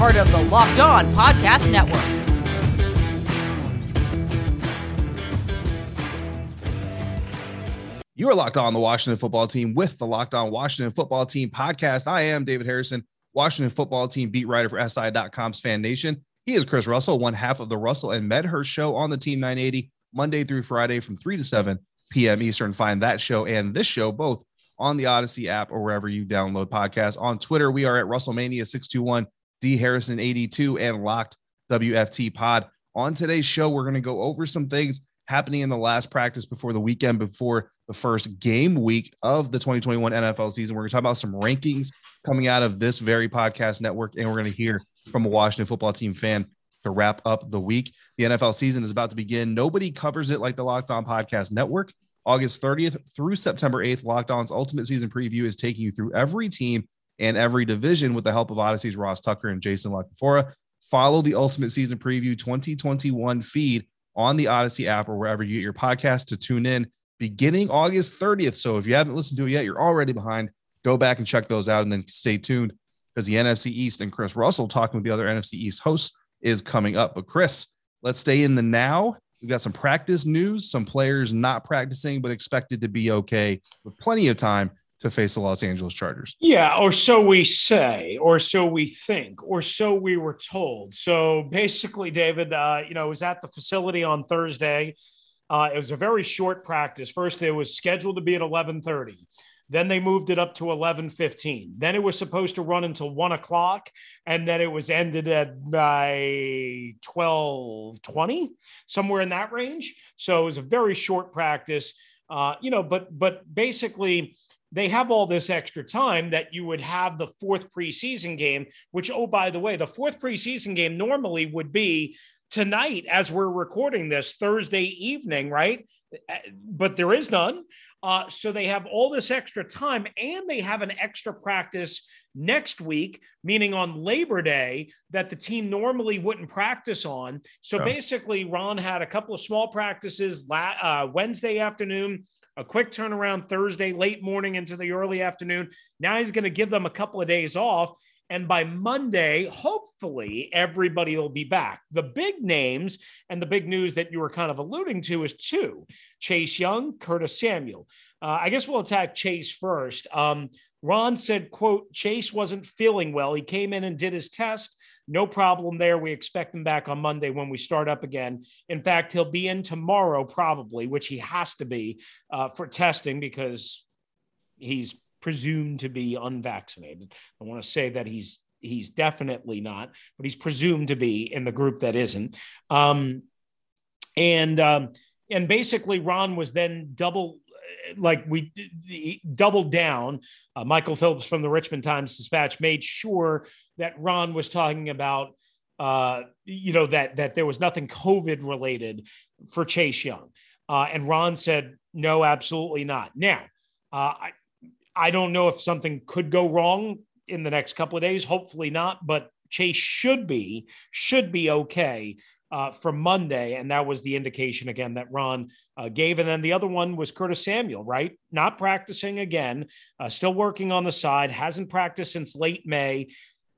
part of the Locked On Podcast Network. You are locked on the Washington football team with the Locked On Washington football team podcast. I am David Harrison, Washington football team beat writer for SI.com's Fan Nation. He is Chris Russell, one half of the Russell and Medhurst show on the Team 980, Monday through Friday from 3 to 7 p.m. Eastern. Find that show and this show both on the Odyssey app or wherever you download podcasts. On Twitter, we are at Russellmania621 D Harrison 82 and Locked WFT Pod. On today's show, we're going to go over some things happening in the last practice before the weekend, before the first game week of the 2021 NFL season. We're going to talk about some rankings coming out of this very podcast network, and we're going to hear from a Washington football team fan to wrap up the week. The NFL season is about to begin. Nobody covers it like the Locked On Podcast Network. August 30th through September 8th, Locked On's ultimate season preview is taking you through every team and every division with the help of Odyssey's Ross Tucker and Jason La Canfora. Follow the Ultimate Season Preview 2021 feed on the Odyssey app or wherever you get your podcast to tune in beginning August 30th. So if you haven't listened to it yet, you're already behind. Go back and check those out and then stay tuned because the NFC East and Chris Russell talking with the other NFC East hosts is coming up. But Chris, let's stay in the now. We've got some practice news, some players not practicing, but expected to be okay with plenty of time to face the Los Angeles Chargers. Yeah, or so we say, or so we think, or so we were told. So basically, David, uh, you know, was at the facility on Thursday. Uh, it was a very short practice. First, it was scheduled to be at eleven thirty. Then they moved it up to 11:15. Then it was supposed to run until one o'clock, and then it was ended at by 12:20, somewhere in that range. So it was a very short practice. Uh, you know, but but basically, they have all this extra time that you would have the fourth preseason game, which, oh, by the way, the fourth preseason game normally would be tonight as we're recording this Thursday evening, right? But there is none. Uh, so they have all this extra time and they have an extra practice next week, meaning on Labor Day, that the team normally wouldn't practice on. So basically, Ron had a couple of small practices la- uh, Wednesday afternoon, a quick turnaround Thursday, late morning into the early afternoon. Now he's going to give them a couple of days off. And by Monday, hopefully, everybody will be back. The big names and the big news that you were kind of alluding to is two Chase Young, Curtis Samuel. Uh, I guess we'll attack Chase first. Um, Ron said, quote, Chase wasn't feeling well. He came in and did his test. No problem there. We expect him back on Monday when we start up again. In fact, he'll be in tomorrow, probably, which he has to be uh, for testing because he's presumed to be unvaccinated. I want to say that he's he's definitely not, but he's presumed to be in the group that isn't. Um, and um, and basically, Ron was then double like we doubled down. Uh, Michael Phillips from the Richmond Times Dispatch made sure that Ron was talking about, uh, you know, that that there was nothing COVID related for Chase Young, uh, and Ron said no, absolutely not. Now, uh, I I don't know if something could go wrong in the next couple of days. Hopefully not, but Chase should be should be okay uh, for Monday, and that was the indication again that Ron uh, gave. And then the other one was Curtis Samuel, right? Not practicing again, uh, still working on the side, hasn't practiced since late May.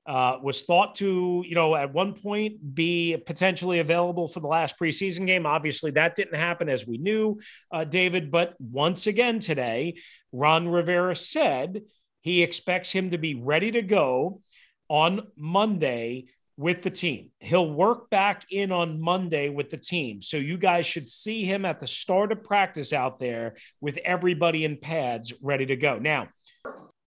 uh, was thought to, you know, at one point be potentially available for the last preseason game. Obviously, that didn't happen as we knew, uh, David. But once again today, Ron Rivera said he expects him to be ready to go on Monday with the team. He'll work back in on Monday with the team. So you guys should see him at the start of practice out there with everybody in pads ready to go. Now,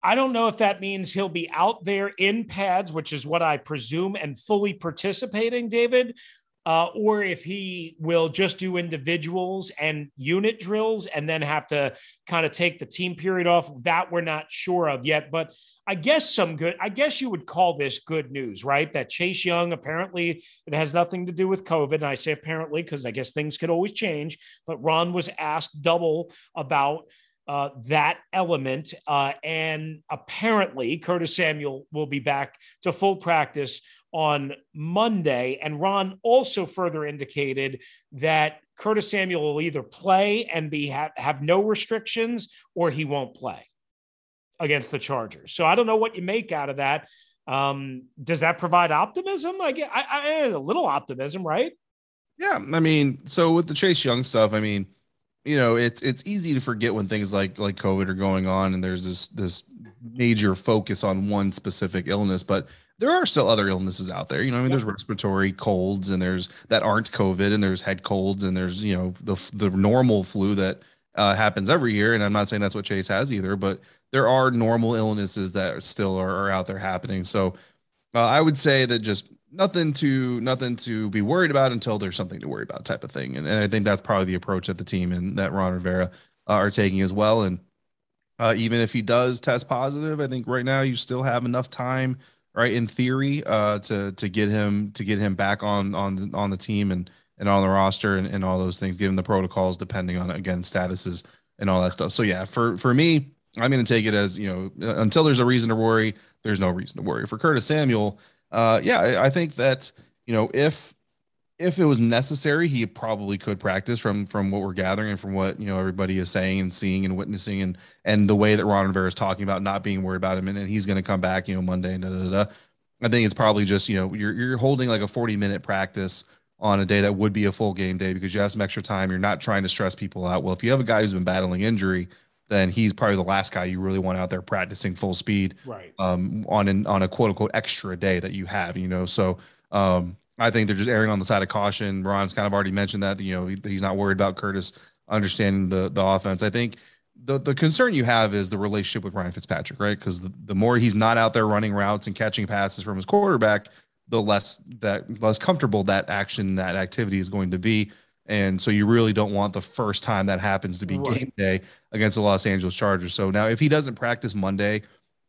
I don't know if that means he'll be out there in pads, which is what I presume, and fully participating, David, uh, or if he will just do individuals and unit drills and then have to kind of take the team period off. That we're not sure of yet. But I guess some good, I guess you would call this good news, right? That Chase Young apparently it has nothing to do with COVID. And I say apparently because I guess things could always change. But Ron was asked double about uh, that element. Uh, and apparently, Curtis Samuel will be back to full practice on Monday. And Ron also further indicated that Curtis Samuel will either play and be have, have no restrictions or he won't play against the Chargers. So I don't know what you make out of that. Um, does that provide optimism? I get I, I, a little optimism, right? Yeah, I mean, so with the Chase Young stuff, I mean, you know, it's it's easy to forget when things like like COVID are going on and there's this this major focus on one specific illness, but there are still other illnesses out there. You know, I mean, there's respiratory colds and there's that aren't COVID and there's head colds and there's you know the the normal flu that uh, happens every year. And I'm not saying that's what Chase has either, but there are normal illnesses that are still are, are out there happening. So uh, I would say that just nothing to nothing to be worried about until there's something to worry about type of thing and, and i think that's probably the approach that the team and that ron rivera uh, are taking as well and uh, even if he does test positive i think right now you still have enough time right in theory uh, to to get him to get him back on on on the team and and on the roster and, and all those things given the protocols depending on again statuses and all that stuff. So yeah for for me i'm going to take it as you know until there's a reason to worry there's no reason to worry. For curtis samuel uh, yeah, I think that you know if if it was necessary, he probably could practice from from what we're gathering and from what you know everybody is saying and seeing and witnessing and and the way that Ron Rivera is talking about not being worried about him and, and he's going to come back you know Monday and da, da, da. I think it's probably just you know you're you're holding like a 40 minute practice on a day that would be a full game day because you have some extra time. You're not trying to stress people out. Well, if you have a guy who's been battling injury, then he's probably the last guy you really want out there practicing full speed, right? Um, on an on a quote unquote extra day that you have, you know. So um, I think they're just erring on the side of caution. Ron's kind of already mentioned that, you know, he, he's not worried about Curtis understanding the the offense. I think the the concern you have is the relationship with Ryan Fitzpatrick, right? Because the, the more he's not out there running routes and catching passes from his quarterback, the less that less comfortable that action, that activity is going to be. And so you really don't want the first time that happens to be right. game day against the Los Angeles Chargers. So now if he doesn't practice Monday,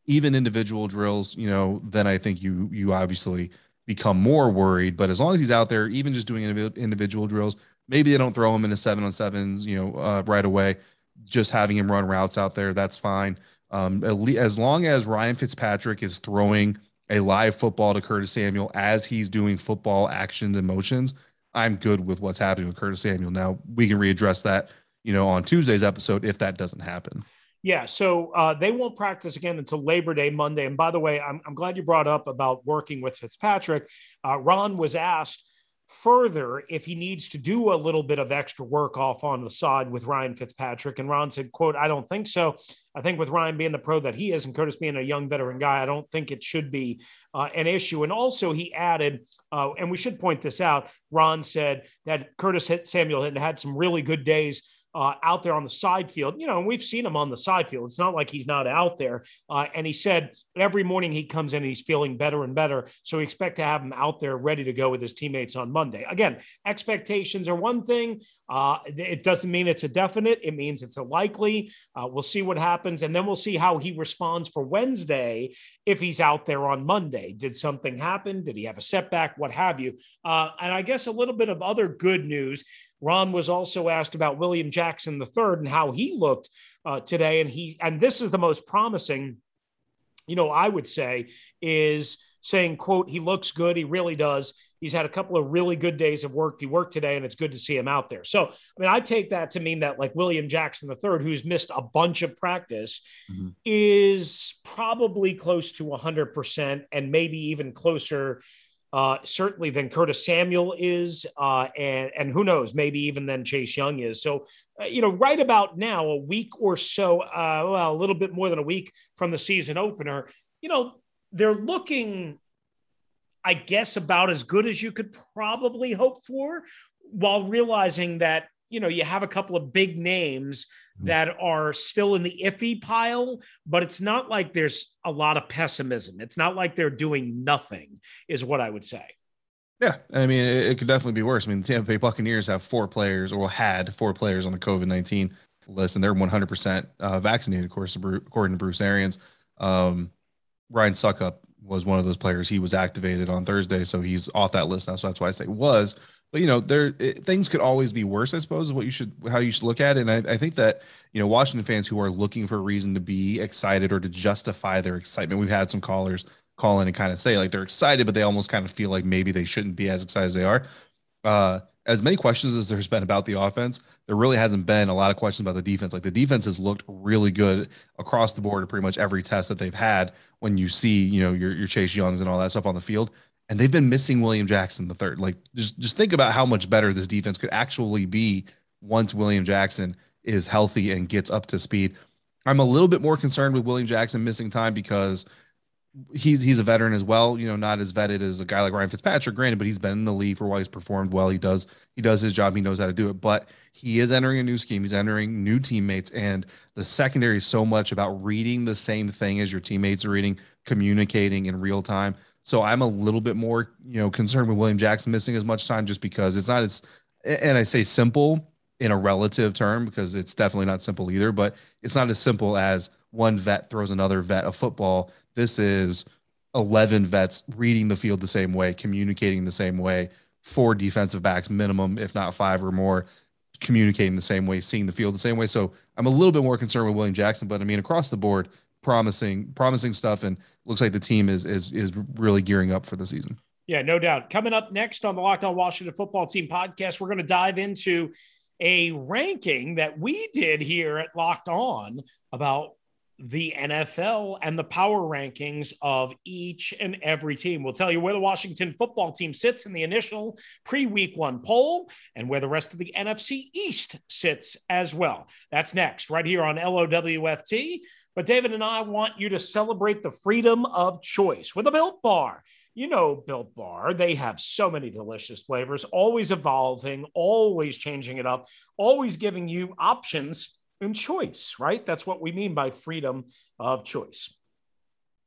even individual drills, you know, then I think you you obviously become more worried. But as long as he's out there, even just doing individual drills, maybe they don't throw him into seven on sevens, you know, uh, right away. Just having him run routes out there, that's fine. Um, as long as Ryan Fitzpatrick is throwing a live football to Curtis Samuel as he's doing football actions and motions, I'm good with what's happening with Curtis Samuel. Now we can readdress that, you know, on Tuesday's episode if that doesn't happen. Yeah, so uh, they won't practice again until Labor Day Monday. And by the way, I'm, I'm glad you brought up about working with Fitzpatrick. Uh, Ron was asked further if he needs to do a little bit of extra work off on the side with Ryan Fitzpatrick. And Ron said, quote, I don't think so. I think with Ryan being the pro that he is and Curtis being a young veteran guy, I don't think it should be uh, an issue. And also he added, uh, and we should point this out, Ron said that Curtis Samuel had had some really good days uh, out there on the side field. You know, and we've seen him on the side field. It's not like he's not out there. Uh, and he said every morning he comes in, and he's feeling better and better. So we expect to have him out there ready to go with his teammates on Monday. Again, expectations are one thing. Uh, it doesn't mean it's a definite. It means it's a likely. Uh, we'll see what happens, and then we'll see how he responds for Wednesday if he's out there on Monday. Did something happen? Did he have a setback? What have you? Uh, and I guess a little bit of other good news. Ron was also asked about William Jackson III and how he looked uh, today, and he and this is the most promising. You know, I would say is saying, quote, he looks good. He really does. He's had a couple of really good days of work. He worked today, and it's good to see him out there. So, I mean, I take that to mean that like William Jackson III, who's missed a bunch of practice, mm-hmm. is probably close to 100% and maybe even closer uh, certainly than Curtis Samuel is, uh, and and who knows, maybe even than Chase Young is. So, uh, you know, right about now, a week or so, uh, well, a little bit more than a week from the season opener, you know, they're looking, I guess, about as good as you could probably hope for, while realizing that you know you have a couple of big names Hmm. that are still in the iffy pile, but it's not like there's a lot of pessimism. It's not like they're doing nothing, is what I would say. Yeah, I mean, it, it could definitely be worse. I mean, the Tampa Bay Buccaneers have four players, or had four players on the COVID nineteen list, and they're one hundred percent uh, vaccinated. Of course, according to Bruce Arians, um, Ryan Succop was one of those players. He was activated on Thursday, so he's off that list now. So that's why I say was but you know there it, things could always be worse i suppose is what you should how you should look at it. And I, I, think that you know washington fans who are looking for a reason to be excited or to justify their excitement we've had some callers call in and kind of say like they're excited but they almost kind of feel like maybe they shouldn't be as excited as they are. Uh as many questions as there's been about the offense there really hasn't been a lot of questions about the defense. Like the defense has looked really good across the board pretty much every test that they've had when you see you know your, your chase youngs and all that stuff on the field and they've been missing William Jackson the third. Like just just think about how much better this defense could actually be once William Jackson is healthy and gets up to speed. I'm a little bit more concerned with William Jackson missing time because he's he's a veteran as well. You know, not as vetted as a guy like Ryan Fitzpatrick, granted, but he's been in the league for a while. He's performed well. He does he does his job. He knows how to do it. But he is entering a new scheme. He's entering new teammates, and the secondary is so much about reading the same thing as your teammates are reading, communicating in real time. So I'm a little bit more, you know, concerned with William Jackson missing as much time just because it's not as, and I say simple in a relative term because it's definitely not simple either, but it's not as simple as one vet throws another vet a football. This is 11 vets reading the field the same way, communicating the same way, four defensive backs minimum, if not five or more, communicating the same way, seeing the field the same way. So I'm a little bit more concerned with William Jackson, but I mean, across the board, promising promising stuff and looks like the team is is is really gearing up for the season. Yeah, no doubt. Coming up next on the Locked On Washington Football Team podcast, we're going to dive into a ranking that we did here at Locked On about the NFL and the power rankings of each and every team. We'll tell you where the Washington football team sits in the initial pre week one poll and where the rest of the NFC East sits as well. That's next, right here on LOWFT. But David and I want you to celebrate the freedom of choice with a built bar. You know, Built Bar, they have so many delicious flavors, always evolving, always changing it up, always giving you options and choice, right? That's what we mean by freedom of choice.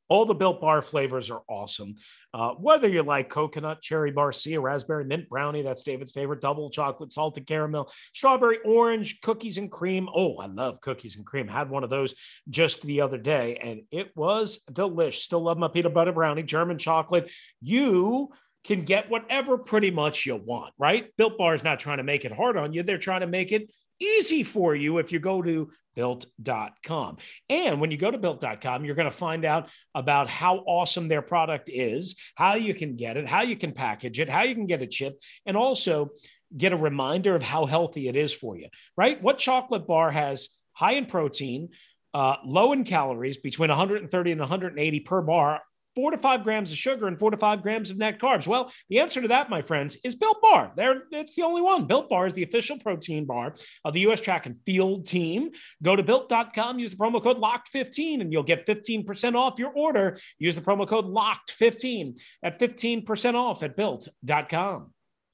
All the Built Bar flavors are awesome. Uh, whether you like coconut, cherry barcia, raspberry mint brownie, that's David's favorite, double chocolate, salted caramel, strawberry orange, cookies and cream. Oh, I love cookies and cream. Had one of those just the other day and it was delish. Still love my peanut butter brownie, German chocolate. You can get whatever pretty much you want, right? Built Bar is not trying to make it hard on you. They're trying to make it easy for you if you go to built.com. And when you go to built.com, you're going to find out about how awesome their product is, how you can get it, how you can package it, how you can get it shipped, and also get a reminder of how healthy it is for you, right? What chocolate bar has high in protein, uh, low in calories, between 130 and 180 per bar, four to five grams of sugar and four to five grams of net carbs? Well, the answer to that, my friends, is Built Bar. There, it's the only one. Built Bar is the official protein bar of the U.S. track and field team. Go to built.com, use the promo code LOCKED15, and you'll get 15% off your order. Use the promo code LOCKED15 at 15% off at built.com.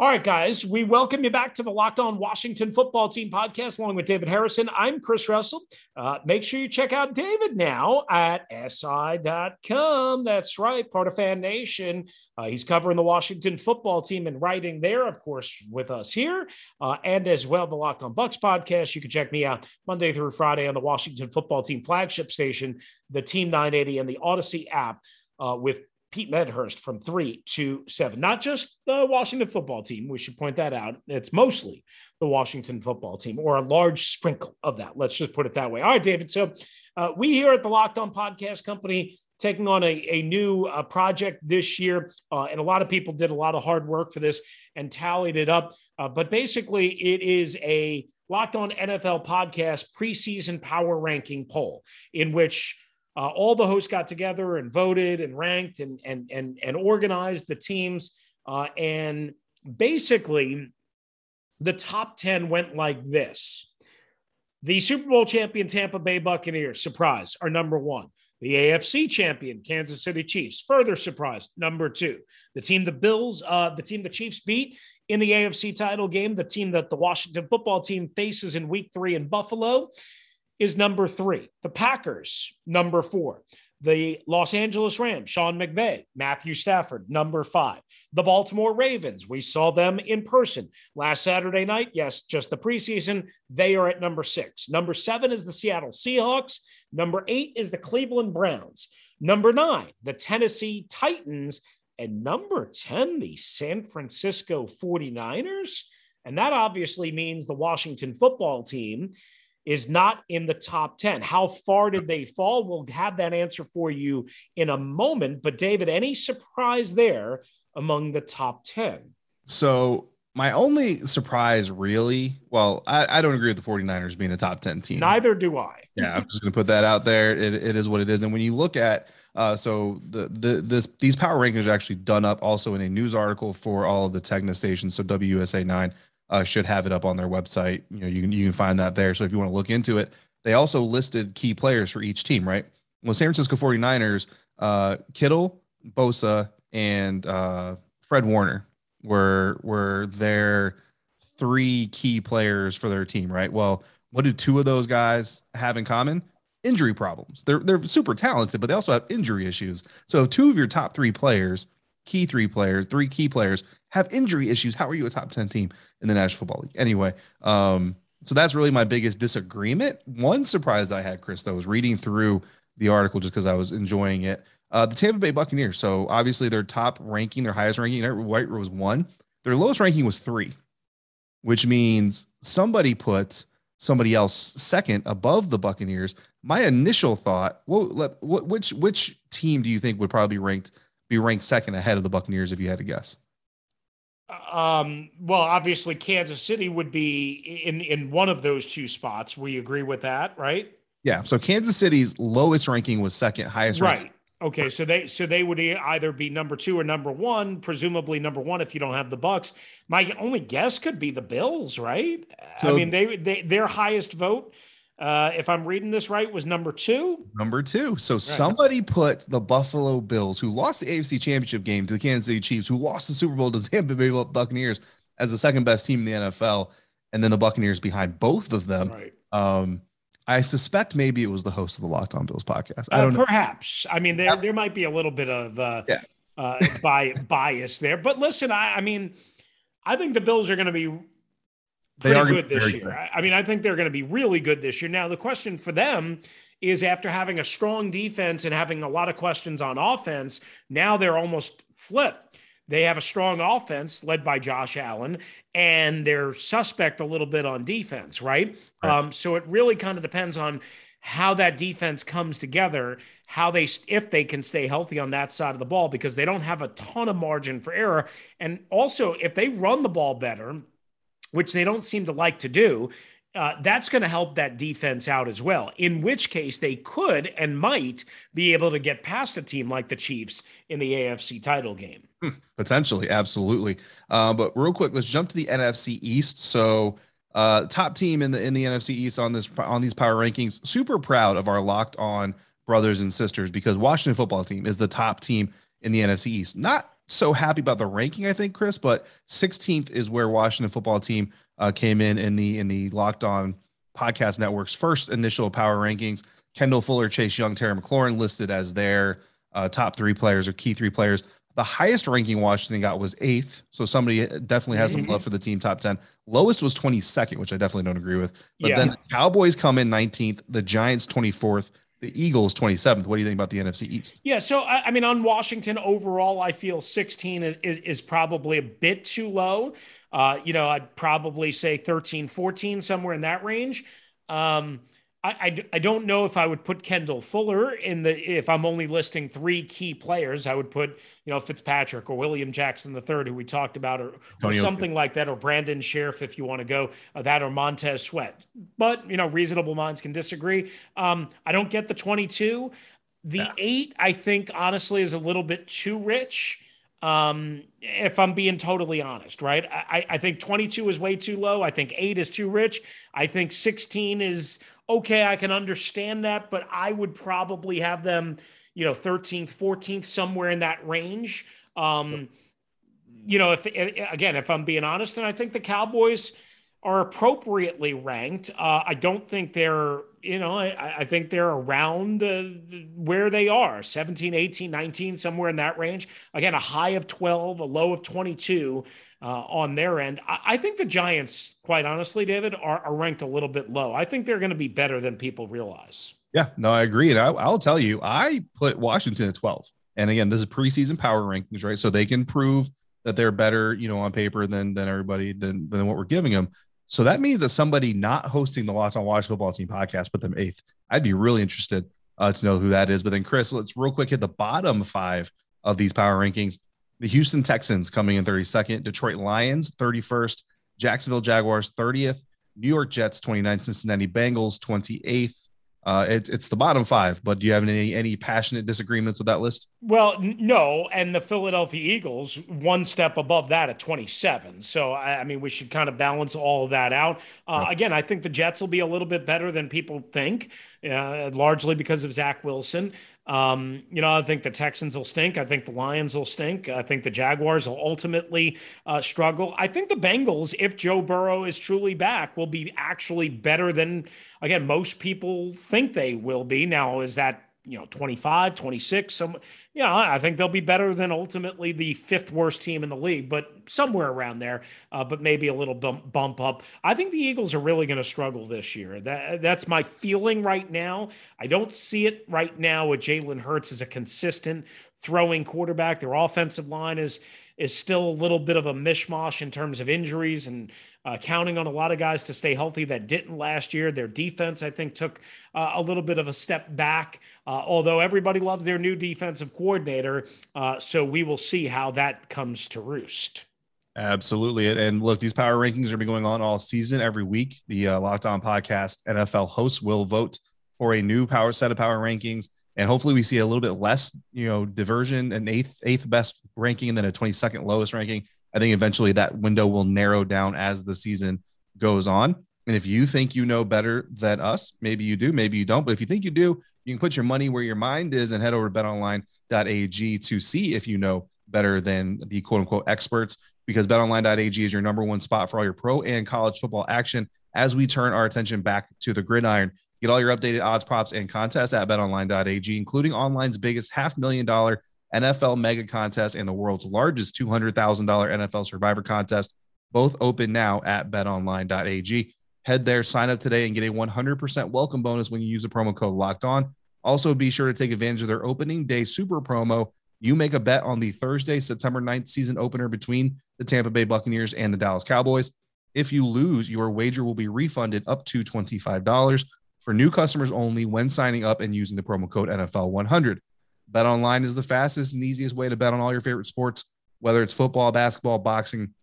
All right, guys, we welcome you back to the Locked On Washington Football Team podcast, along with David Harrison. I'm Chris Russell. Uh, make sure you check out David now at SI.com. That's right, part of Fan Nation. Uh, he's covering the Washington Football Team and writing there, of course, with us here, uh, and as well the Locked On Bucks podcast. You can check me out Monday through Friday on the Washington Football Team flagship station, the Team 980, and the Odyssey app uh, with Pete Medhurst from three to seven. Not just the Washington football team. We should point that out. It's mostly the Washington football team or a large sprinkle of that. Let's just put it that way. All right, David. So uh, we here at the Locked On Podcast Company taking on a, a new uh, project this year. Uh, and a lot of people did a lot of hard work for this and tallied it up. Uh, but basically, it is a Locked On NFL podcast preseason power ranking poll in which uh, all the hosts got together and voted and ranked and and and and organized the teams. Uh, and basically, the top ten went like this: the Super Bowl champion Tampa Bay Buccaneers, surprise, are number one. The AFC champion Kansas City Chiefs, further surprise, number two. The team the Bills, uh, the team the Chiefs beat in the AFC title game, the team that the Washington football team faces in Week Three in Buffalo is number three. The Packers, number four. The Los Angeles Rams, Sean McVay, Matthew Stafford, number five. The Baltimore Ravens, we saw them in person last Saturday night. Yes, just the preseason. They are at number six. Number seven is the Seattle Seahawks. Number eight is the Cleveland Browns. Number nine, the Tennessee Titans. And number 10, the San Francisco 49ers. And that obviously means the Washington football team is not in the top 10. How far did they fall? We'll have that answer for you in a moment. But, David, any surprise there among the top 10? So, my only surprise, really, well, I, I don't agree with the 49ers being a top 10 team. Neither do I. yeah, I'm just going to put that out there. It, it is what it is. And when you look at, uh, so the the this these power rankings are actually done up also in a news article for all of the Tegna stations. So WUSA nine uh, should have it up on their website. You know, you can you can find that there. So if you want to look into it, they also listed key players for each team, right? Well, San Francisco 49ers, uh, Kittle, Bosa, and uh, Fred Warner were were their three key players for their team, right? Well, what do two of those guys have in common? Injury problems. They're they're super talented, but they also have injury issues. So two of your top three players, key three players, three key players have injury issues. How are you a top 10 team in the National Football League? Anyway, um, so that's really my biggest disagreement. One surprise that I had, Chris, though, was reading through the article just because I was enjoying it. Uh, the Tampa Bay Buccaneers. So obviously their top ranking, their highest ranking, White was one. Their lowest ranking was three, which means somebody put somebody else second above the Buccaneers. My initial thought, well, what, which which team do you think would probably be ranked be ranked second ahead of the Buccaneers if you had to guess? Um, well, obviously, Kansas City would be in in one of those two spots. We agree with that, right? Yeah. So Kansas City's lowest ranking was second, highest right. Ranking. Okay, so they so they would either be number two or number one, presumably number one if you don't have the Bucks. My only guess could be the Bills, right? So, I mean, they, they their highest vote uh, if I'm reading this right, was number two. Number two. So right. somebody put the Buffalo Bills, who lost the AFC Championship game to the Kansas City Chiefs, who lost the Super Bowl to the Tampa Bay Buccaneers, as the second best team in the NFL, and then the Buccaneers behind both of them. Right. Um, I suspect maybe it was the host of the Locked On Bills podcast. I don't uh, perhaps. I mean, there there might be a little bit of uh, yeah. uh, bias there, but listen, I, I mean, I think the Bills are going to be pretty are good this year. Good. I mean, I think they're going to be really good this year. Now, the question for them is after having a strong defense and having a lot of questions on offense, now they're almost flipped. They have a strong offense led by Josh Allen, and they're suspect a little bit on defense, right? right. Um, so it really kind of depends on how that defense comes together, how they if they can stay healthy on that side of the ball because they don't have a ton of margin for error, and also if they run the ball better which they don't seem to like to do, uh, that's going to help that defense out as well. In which case, they could and might be able to get past a team like the Chiefs in the AFC title game. Hmm, potentially, absolutely. Uh, but real quick, let's jump to the NFC East. So, uh, top team in the in the NFC East on this on these power rankings. Super proud of our locked on brothers and sisters because Washington football team is the top team in the NFC East. Not so happy about the ranking, I think, Chris, but 16th is where Washington football team uh, came in in the in the Locked On Podcast Network's first initial power rankings. Kendall Fuller, Chase Young, Terry McLaurin listed as their uh, top three players or key three players. The highest ranking Washington got was eighth. So somebody definitely has some mm-hmm. love for the team top 10. Lowest was 22nd, which I definitely don't agree with. But yeah. then Cowboys come in 19th, the Giants 24th, the Eagles 27th. What do you think about the NFC East? Yeah. So, I, mean, on Washington overall, I feel 16 is, is, is probably a bit too low. Uh, you know, I'd probably say 13, 14, somewhere in that range. Um, I, I, I, don't know if I would put Kendall Fuller in the if I'm only listing three key players. I would put you know Fitzpatrick or William Jackson the third, who we talked about, or, or something like that, or Brandon Scherff if you want to go uh, that, or Montez Sweat. But you know, reasonable minds can disagree. Um, I don't get the 22. The yeah. eight, I think, honestly, is a little bit too rich. Um, if I'm being totally honest, right? I, I think 22 is way too low. I think eight is too rich. I think 16 is okay, I can understand that, but I would probably have them, you know, 13th, 14th, somewhere in that range. Um, you know, if again, if I'm being honest, and I think the Cowboys are appropriately ranked. Uh, I don't think they're, you know, I, I think they're around uh, where they are 17, 18, 19, somewhere in that range. Again, a high of 12, a low of 22 uh, on their end. I, I, think the Giants, quite honestly, David, are, are ranked a little bit low. I think they're going to be better than people realize. Yeah, no, I agree. And I, I'll tell you, I put Washington at 12. And again, this is preseason power rankings, right? So they can prove that they're better, you know, on paper than than everybody than than what we're giving them. So that means that somebody not hosting the Locked On Watch Football Team podcast put them eighth. I'd be really interested uh, to know who that is. But then, Chris, let's real quick hit the bottom five of these power rankings. The Houston Texans coming in 32nd, Detroit Lions 31st, Jacksonville Jaguars 30th, New York Jets 29th, Cincinnati Bengals 28th, uh, it's it's the bottom five, but do you have any any passionate disagreements with that list? Well, no, and the Philadelphia Eagles one step above that at 27. So I, I mean, we should kind of balance all of that out. Uh, Again, I think the Jets will be a little bit better than people think, uh, largely because of Zach Wilson. Um, you know, I think the Texans will stink. I think the Lions will stink. I think the Jaguars will ultimately uh, struggle. I think the Bengals, if Joe Burrow is truly back, will be actually better than, again, most people think they will be. Now, is that you know 25 26 some yeah i think they'll be better than ultimately the fifth worst team in the league but somewhere around there uh, but maybe a little bump, bump up. I think the eagles are really going to struggle this year. That that's my feeling right now. I don't see it right now with jalen hurts as a consistent throwing quarterback. Their offensive line is is still a little bit of a mishmash in terms of injuries and uh, counting on a lot of guys to stay healthy that didn't last year. Their defense, I think, took uh, a little bit of a step back, uh, although everybody loves their new defensive coordinator. Uh, so we will see how that comes to roost. Absolutely. And look, these power rankings are been going on all season, every week. The uh, Locked On Podcast NFL hosts will vote for a new power set of power rankings and hopefully we see a little bit less, you know, diversion, an eighth eighth best ranking and then a 22nd lowest ranking. I think eventually that window will narrow down as the season goes on. And if you think you know better than us, maybe you do, maybe you don't. But if you think you do, you can put your money where your mind is and head over to betonline.ag to see if you know better than the quote unquote experts, because betonline.ag is your number one spot for all your pro and college football action as we turn our attention back to the gridiron. Get all your updated odds, props, and contests at betonline.ag, including online's biggest half million dollar NFL mega contest and the world's largest $200,000 NFL survivor contest, both open now at betonline.ag. Head there, sign up today, and get a 100% welcome bonus when you use the promo code locked on. Also, be sure to take advantage of their opening day super promo. You make a bet on the Thursday, September 9th season opener between the Tampa Bay Buccaneers and the Dallas Cowboys. If you lose, your wager will be refunded up to $25 for new customers only when signing up and using the promo code NFL100. Bet online is the fastest and easiest way to bet on all your favorite sports, whether it's football, basketball, boxing,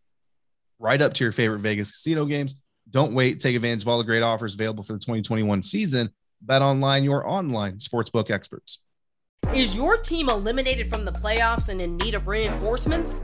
right up to your favorite Vegas casino games. Don't wait. Take advantage of all the great offers available for the 2021 season. Bet online, your online sportsbook experts. Is your team eliminated from the playoffs and in need of reinforcements?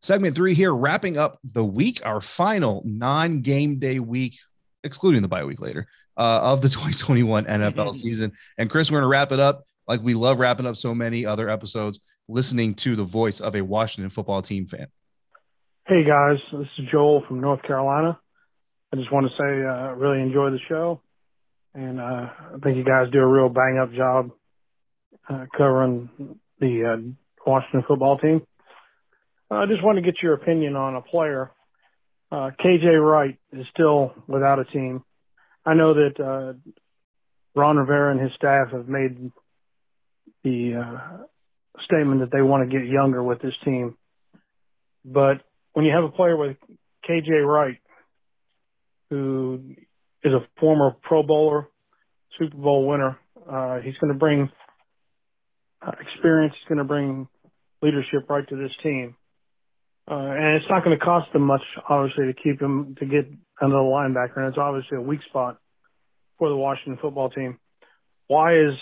Segment three here, wrapping up the week, our final non game day week, excluding the bye week later, uh, of the 2021 NFL season. And Chris, we're going to wrap it up like we love wrapping up so many other episodes listening to the voice of a Washington football team fan. Hey guys, this is Joel from North Carolina. I just want to say I uh, really enjoy the show, and uh, I think you guys do a real bang up job uh, covering the uh, Washington football team. I just want to get your opinion on a player. Uh, KJ Wright is still without a team. I know that uh, Ron Rivera and his staff have made the statement that they want to get younger with this team. But when you have a player with KJ Wright, who is a former Pro Bowler, Super Bowl winner, uh, he's going to bring uh, experience. He's going to bring leadership right to this team. Uh, and it's not going to cost them much, obviously, to keep him to get another linebacker. And it's obviously a weak spot for the Washington football team. Why is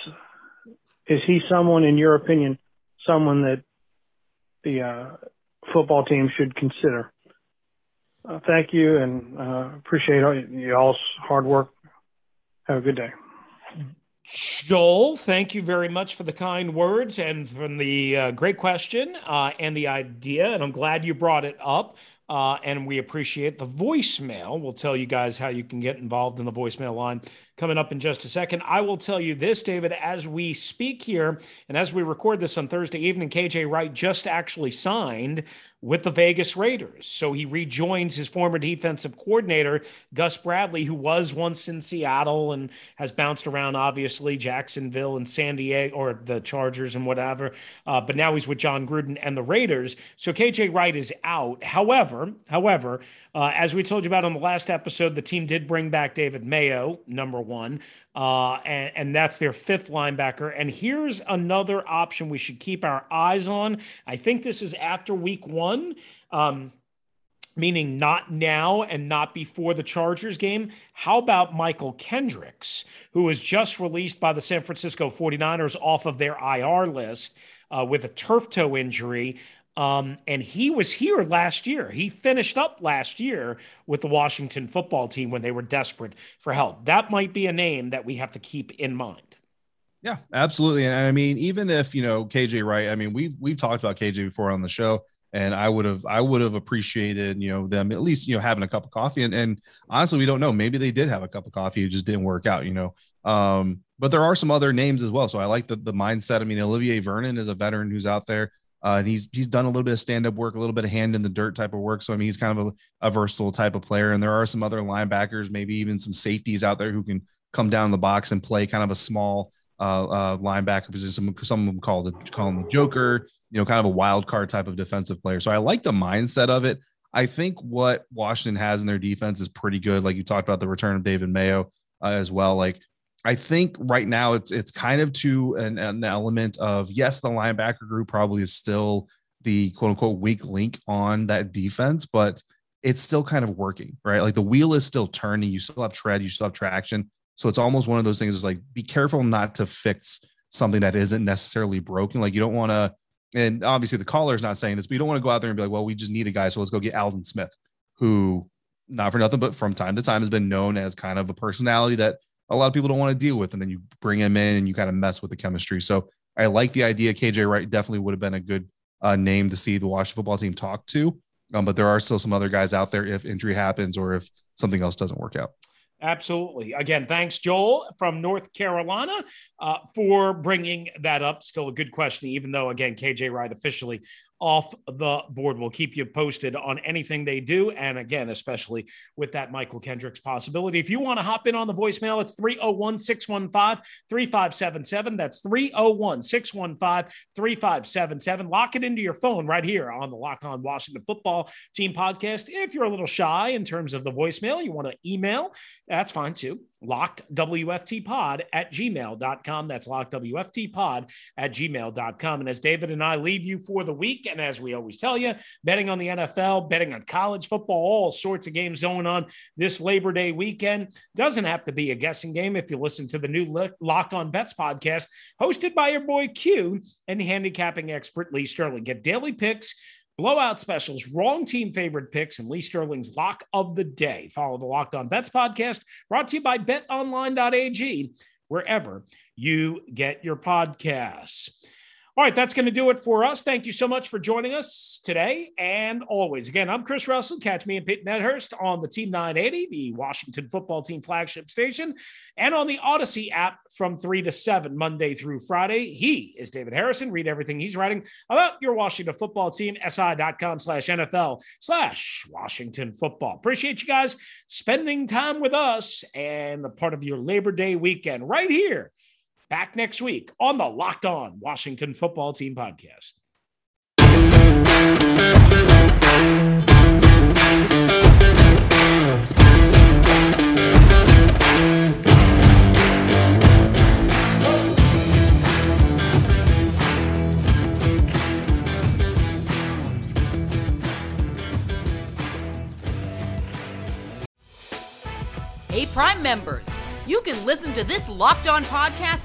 is he someone, in your opinion, someone that the uh, football team should consider. Uh, thank you and uh, appreciate all y'all's hard work. Have a good day. Joel, thank you very much for the kind words and from the uh, great question uh, and the idea. And I'm glad you brought it up. Uh, and we appreciate the voicemail. We'll tell you guys how you can get involved in the voicemail line coming up in just a second. I will tell you this, David, as we speak here and as we record this on Thursday evening, KJ Wright just actually signed with the Vegas Raiders. So he rejoins his former defensive coordinator, Gus Bradley, who was once in Seattle and has bounced around, obviously, Jacksonville and San Diego or the Chargers and whatever. Uh, but now he's with Jon Gruden and the Raiders. So KJ Wright is out. However, however, uh, as we told you about on the last episode, the team did bring back David Mayo, number one, uh, and, and that's their fifth linebacker. And here's another option we should keep our eyes on. I think this is after week one. Um, meaning not now and not before the Chargers game. How about Mychal Kendricks, who was just released by the San Francisco 49ers off of their IR list uh, with a turf toe injury? Um, and he was here last year. He finished up last year with the Washington football team when they were desperate for help. That might be a name that we have to keep in mind. Yeah, absolutely. And I mean, even if you know KJ Wright, I mean, we've we've talked about KJ before on the show, and I would have I would have appreciated you know them at least you know having a cup of coffee. And and honestly, we don't know. Maybe they did have a cup of coffee, it just didn't work out. You know, um, but there are some other names as well. So I like the the mindset. I mean, Olivier Vernon is a veteran who's out there. Uh, and he's he's done a little bit of stand up work, a little bit of hand in the dirt type of work. So I mean, he's kind of a, a, versatile type of player. And there are some other linebackers, maybe even some safeties out there who can come down the box and play kind of a small uh, uh, linebacker position. Some some of them call the call him the Joker, you know, kind of a wild card type of defensive player. So I like the mindset of it. I think what Washington has in their defense is pretty good. Like you talked about the return of David Mayo uh, as well. Like I think right now it's it's kind of to an, an element of yes, the linebacker group probably is still the quote unquote weak link on that defense, but it's still kind of working, right? Like the wheel is still turning. You still have tread, you still have traction. So it's almost one of those things is like be careful not to fix something that isn't necessarily broken. Like you don't want to, and obviously the caller is not saying this, but you don't want to go out there and be like, well, we just need a guy. So let's go get Aldon Smith, who not for nothing, but from time to time has been known as kind of a personality that a lot of people don't want to deal with. And then you bring him in and you kind of mess with the chemistry. So I like the idea. KJ Wright definitely would have been a good uh, name to see the Washington football team talk to. Um, but there are still some other guys out there if injury happens or if something else doesn't work out. Absolutely. Again, thanks, Joel from North Carolina, uh, for bringing that up. Still a good question, even though, again, KJ Wright officially off the board. We'll keep you posted on anything they do. And again, especially with that Mychal Kendricks possibility. If you want to hop in on the voicemail, it's 301 615 3577. That's 301 615 3577. Lock it into your phone right here on the Lock On Washington Football Team podcast. If you're a little shy in terms of the voicemail, you want to email, that's fine too. Lockedwftpod at gmail.com. That's lockedwftpod at gmail.com. And as David and I leave you for the week, and as we always tell you, betting on the NFL, betting on college football, all sorts of games going on this Labor Day weekend. Doesn't have to be a guessing game if you listen to the new Locked on Bets podcast, hosted by your boy Q and handicapping expert Lee Sterling. Get daily picks blowout specials, wrong team favorite picks, and Lee Sterling's lock of the day. Follow the Locked On Bets podcast brought to you by betonline.ag, wherever you get your podcasts. All right, that's going to do it for us. Thank you so much for joining us today and always. Again, I'm Chris Russell. Catch me and Pete Medhurst on the Team 980, the Washington football team flagship station, and on the Odyssey app from 3 to 7, Monday through Friday. He is David Harrison. Read everything he's writing about your Washington football team, si.com slash NFL slash Washington football. Appreciate you guys spending time with us and a part of your Labor Day weekend right here Back next week on the Locked On Washington Football Team podcast. Hey, Prime members you can listen to this Locked On podcast